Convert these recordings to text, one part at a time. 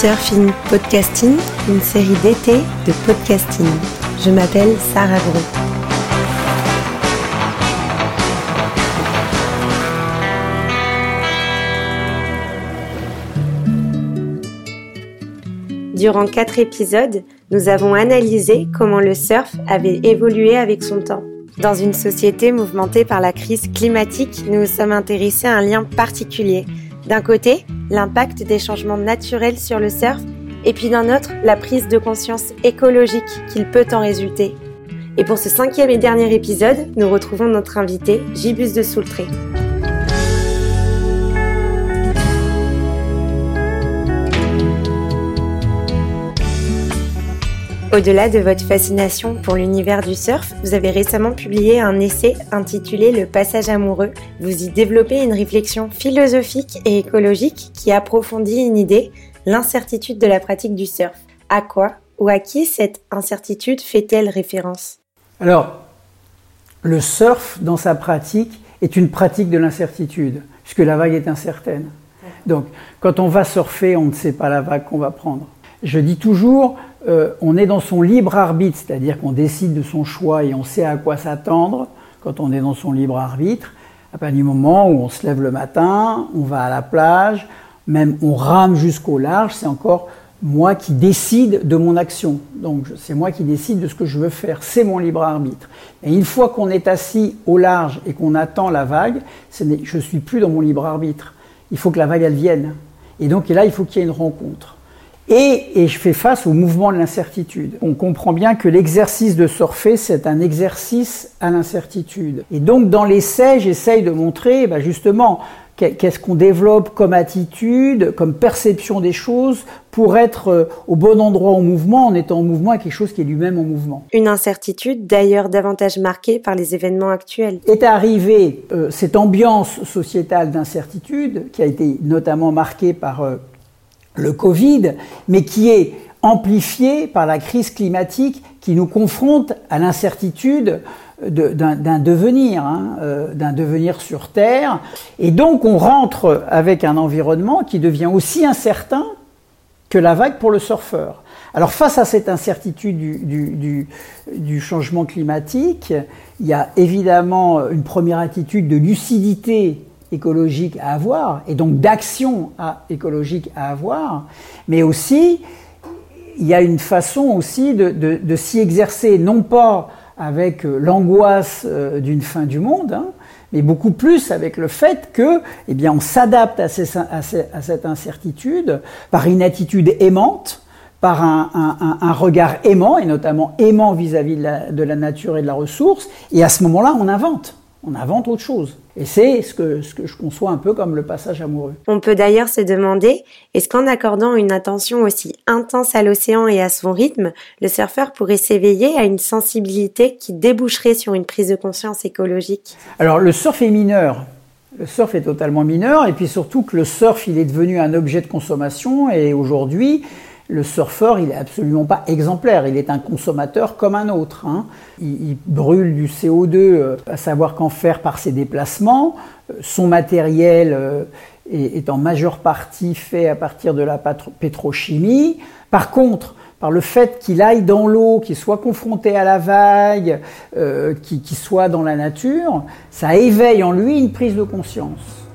Surfing Podcasting, une série d'été de podcasting. Je m'appelle Sarah Gros. Durant quatre épisodes, nous avons analysé comment le surf avait évolué avec son temps. Dans une société mouvementée par la crise climatique, nous nous sommes intéressés à un lien particulier. D'un côté, l'impact des changements naturels sur le surf, et puis d'un autre, la prise de conscience écologique qu'il peut en résulter. Et pour ce cinquième et dernier épisode, nous retrouvons notre invité, Gibus de Soultré. Au-delà de votre fascination pour l'univers du surf, vous avez récemment publié un essai intitulé Le passage amoureux. Vous y développez une réflexion philosophique et écologique qui approfondit une idée, l'incertitude de la pratique du surf. À quoi ou à qui cette incertitude fait-elle référence? Alors, le surf dans sa pratique est une pratique de l'incertitude, puisque la vague est incertaine. Donc, quand on va surfer, on ne sait pas la vague qu'on va prendre. Je dis toujours, euh, on est dans son libre arbitre, c'est-à-dire qu'on décide de son choix et on sait à quoi s'attendre quand on est dans son libre arbitre. À partir du moment où on se lève le matin, on va à la plage, même on rame jusqu'au large, c'est encore moi qui décide de mon action. Donc c'est moi qui décide de ce que je veux faire, c'est mon libre arbitre. Et une fois qu'on est assis au large et qu'on attend la vague, je suis plus dans mon libre arbitre. Il faut que la vague elle vienne. Et donc là, il faut qu'il y ait une rencontre. Et, je fais face au mouvement de l'incertitude. On comprend bien que l'exercice de surfer, c'est un exercice à l'incertitude. Et donc dans l'essai, j'essaye de montrer bah, justement qu'est-ce qu'on développe comme attitude, comme perception des choses pour être euh, au bon endroit au mouvement en étant en mouvement à quelque chose qui est lui-même en mouvement. Une incertitude d'ailleurs davantage marquée par les événements actuels. Est arrivée euh, cette ambiance sociétale d'incertitude qui a été notamment marquée par euh, le Covid, mais qui est amplifié par la crise climatique qui nous confronte à l'incertitude d'un devenir, hein, euh, d'un devenir sur Terre. Et donc on rentre avec un environnement qui devient aussi incertain que la vague pour le surfeur. Alors face à cette incertitude du, du, changement climatique, il y a évidemment une première attitude de lucidité écologique à avoir, et donc d'action écologique à avoir, mais aussi il y a une façon aussi de, s'y exercer, non pas avec euh, l'angoisse euh, d'une fin du monde, hein, mais beaucoup plus avec le fait que, eh bien, on s'adapte à, cette incertitude par une attitude aimante, par un, regard aimant, et notamment aimant vis-à-vis de la nature et de la ressource, et à ce moment-là, on invente on invente autre chose. Et c'est ce que, ce que je conçois un peu comme le passage amoureux. On peut d'ailleurs se demander, est-ce qu'en accordant une attention aussi intense à l'océan et à son rythme, le surfeur pourrait s'éveiller à une sensibilité qui déboucherait sur une prise de conscience écologique? Alors le surf est mineur. Le surf est totalement mineur et puis surtout que le surf il est devenu un objet de consommation et aujourd'hui le surfeur, il n'est absolument pas exemplaire, il est un consommateur comme un autre. Hein. Il, brûle du CO2 euh, à savoir qu'en faire par ses déplacements. Euh, son matériel euh, est, en majeure partie fait à partir de la pétrochimie. Par contre, par le fait qu'il aille dans l'eau, qu'il soit confronté à la vague, qu'il soit dans la nature, ça éveille en lui une prise de conscience.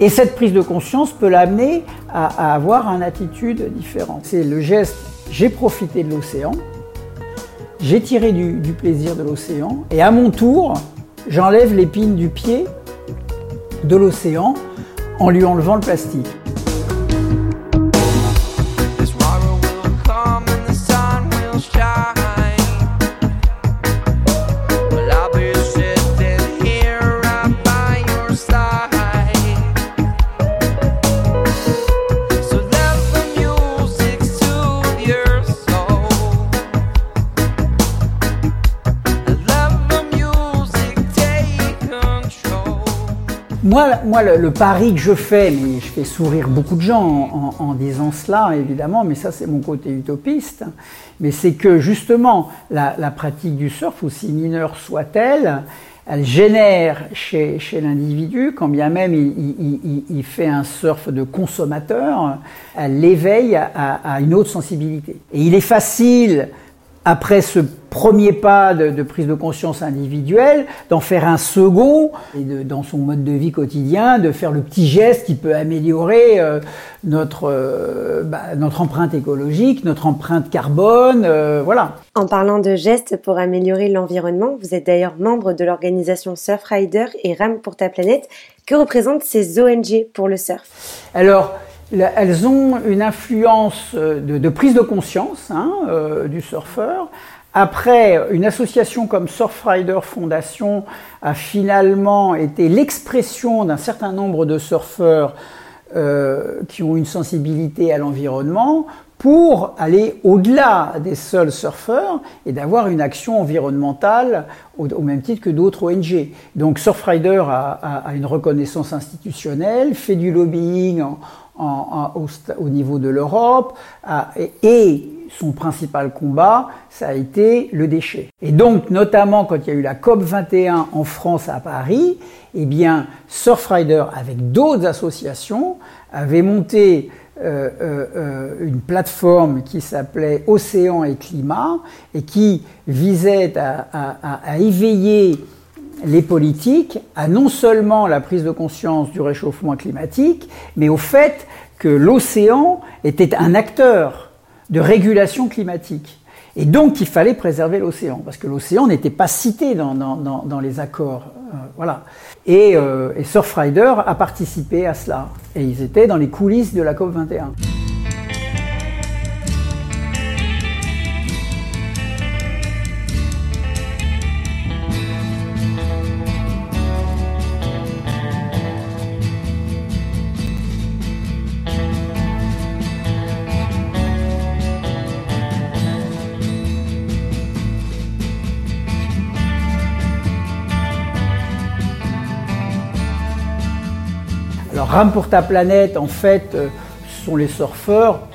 Et cette prise de conscience peut l'amener à, avoir une attitude différente. C'est le geste j'ai profité de l'océan, j'ai tiré du, du, plaisir de l'océan, et à mon tour, j'enlève l'épine du pied de l'océan en lui enlevant le plastique. Moi, le, pari que je fais, mais je fais sourire beaucoup de gens en, disant cela, évidemment, mais ça c'est mon côté utopiste, mais c'est que justement la, pratique du surf, aussi mineure soit-elle, elle génère chez, chez l'individu, quand bien même il, fait un surf de consommateur, elle l'éveille à, à, une autre sensibilité. Et il est facile après ce premier pas de, prise de conscience individuelle, d'en faire un second, et dans son mode de vie quotidien, de faire le petit geste qui peut améliorer euh, notre, euh, bah, notre empreinte écologique, notre empreinte carbone, euh, voilà. En parlant de gestes pour améliorer l'environnement, vous êtes d'ailleurs membre de l'organisation Surfrider et RAM pour ta planète. Que représentent ces ONG pour le surf? Alors, elles ont une influence euh, de, prise de conscience hein, euh, du surfeur. Après, une association comme Surfrider Foundation a finalement été l'expression d'un certain nombre de surfeurs euh, qui ont une sensibilité à l'environnement pour aller au-delà des seuls surfeurs et d'avoir une action environnementale au, même titre que d'autres ONG. Donc Surfrider a, a, une reconnaissance institutionnelle, fait du lobbying en, au, niveau de l'Europe, et, son principal combat, ça a été le déchet. Et donc, notamment quand il y a eu la COP 21 en France à Paris, eh bien, Surfrider, avec d'autres associations, avait monté euh, euh, euh, une plateforme qui s'appelait Océan et Climat et qui visait à, à, à éveiller les politiques à non seulement la prise de conscience du réchauffement climatique, mais au fait que l'océan était un acteur de régulation climatique. Et donc il fallait préserver l'océan, parce que l'océan n'était pas cité dans, dans, les accords. Euh, voilà. Et, euh, Surfrider a participé à cela. Et ils étaient dans les coulisses de la COP 21. Rame pour ta planète, en fait, euh, ce sont les surfeurs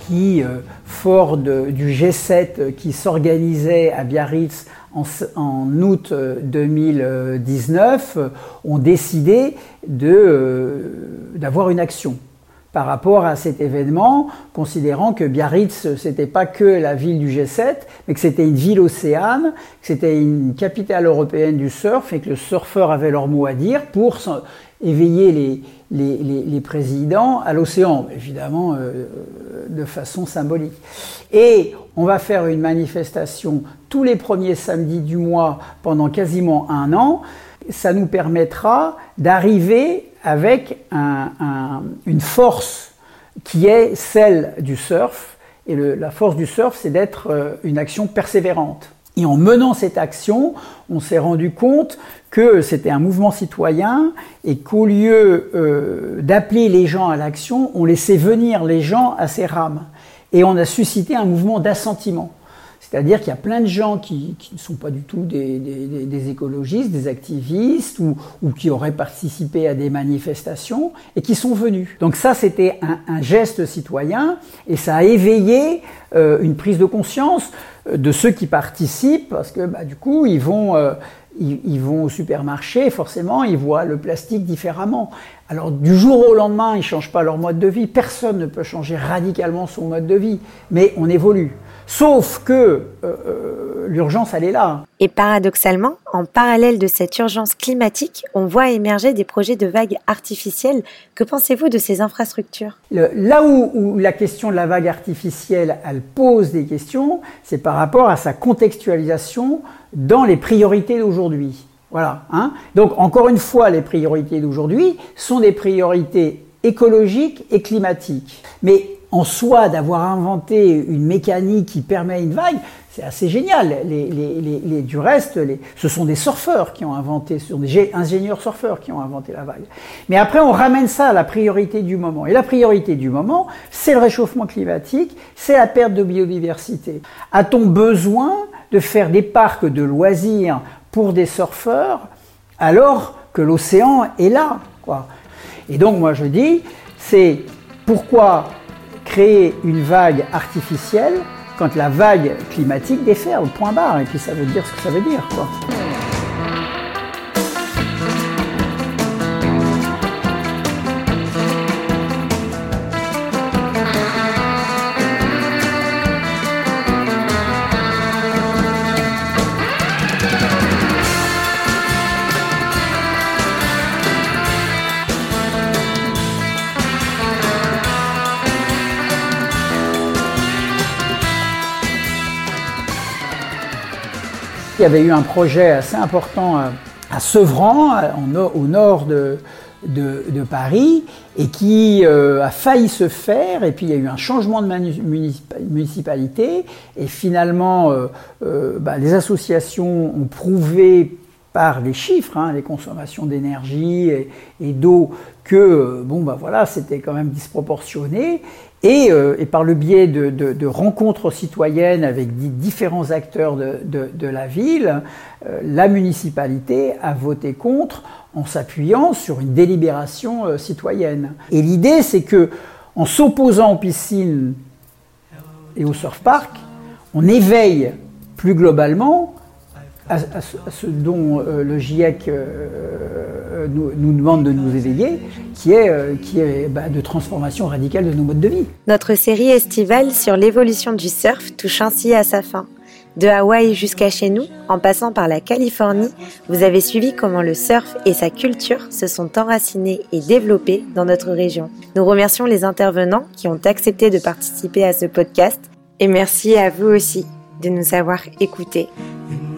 qui, euh, fort du G7 euh, qui s'organisait à Biarritz en, août 2019, ont décidé d'avoir une action par rapport à cet événement, considérant que Biarritz, n'était pas que la ville du G7, mais que c'était une ville océane, que c'était une capitale européenne du surf et que le surfeur avait leur mot à dire pour éveiller les, les, les, présidents à l'océan, évidemment euh, de façon symbolique. Et on va faire une manifestation tous les premiers samedis du mois pendant quasiment un an. Ça nous permettra d'arriver avec une force qui est celle du surf. Et la force du surf, c'est d'être euh, une action persévérante. Et en menant cette action, on s'est rendu compte que c'était un mouvement citoyen et qu'au lieu euh, d'appeler les gens à l'action, on laissait venir les gens à ces rames. Et on a suscité un mouvement d'assentiment. C'est-à-dire qu'il y a plein de gens qui, ne sont pas du tout des, écologistes, des activistes ou, qui auraient participé à des manifestations et qui sont venus. Donc ça, c'était un, geste citoyen et ça a éveillé euh, une prise de conscience euh, de ceux qui participent parce que bah, du coup, ils vont... Euh, ils, vont au supermarché, forcément, ils voient le plastique différemment. Alors du jour au lendemain, ils ne changent pas leur mode de vie. Personne ne peut changer radicalement son mode de vie, mais on évolue. Sauf que euh, euh, l'urgence, elle est là. Et paradoxalement, en parallèle de cette urgence climatique, on voit émerger des projets de vagues artificielles. Que pensez-vous de ces infrastructures? Là où, où, la question de la vague artificielle, elle pose des questions, c'est par rapport à sa contextualisation dans les priorités d'aujourd'hui. Voilà. Hein Donc encore une fois, les priorités d'aujourd'hui sont des priorités écologiques et climatiques. Mais en soi, d'avoir inventé une mécanique qui permet une vague, c'est assez génial. Du reste, ce sont des surfeurs qui ont inventé, ce sont des ingénieurs surfeurs qui ont inventé la vague. Mais après, on ramène ça à la priorité du moment. Et la priorité du moment, c'est le réchauffement climatique, c'est la perte de biodiversité. A-t-on besoin de faire des parcs de loisirs pour des surfeurs alors que l'océan est là. Et donc moi je dis, c'est pourquoi créer une vague artificielle quand la vague climatique déferle, point barre, et puis ça veut dire ce que ça veut dire. Quoi. Y avait eu un projet assez important à Sevran, au nord de, Paris et qui euh, a failli se faire. Et puis il y a eu un changement de municipalité. Et finalement, euh, euh, bah, les associations ont prouvé par les chiffres, hein, les consommations d'énergie et, d'eau, que bon bah voilà, c'était quand même disproportionné. Et, par le biais de, rencontres citoyennes avec différents acteurs de, la ville, la municipalité a voté contre en s'appuyant sur une délibération euh, citoyenne. Et l'idée, c'est que en s'opposant aux piscines et au surf park, on éveille plus globalement à, ce, dont euh, le GIEC euh, nous, demande de nous éveiller, qui est, qui est bah, de transformation radicale de nos modes de vie. Notre série estivale sur l'évolution du surf touche ainsi à sa fin. De Hawaï jusqu'à chez nous, en passant par la Californie, vous avez suivi comment le surf et sa culture se sont enracinés et développés dans notre région. Nous remercions les intervenants qui ont accepté de participer à ce podcast et merci à vous aussi de nous avoir écoutés.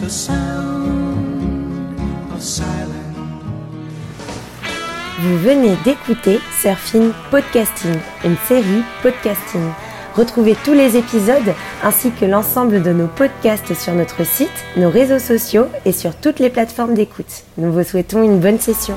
the sound of silence. Vous venez d'écouter Surfing Podcasting, une série podcasting. Retrouvez tous les épisodes ainsi que l'ensemble de nos podcasts sur notre site, nos réseaux sociaux et sur toutes les plateformes d'écoute. Nous vous souhaitons une bonne session.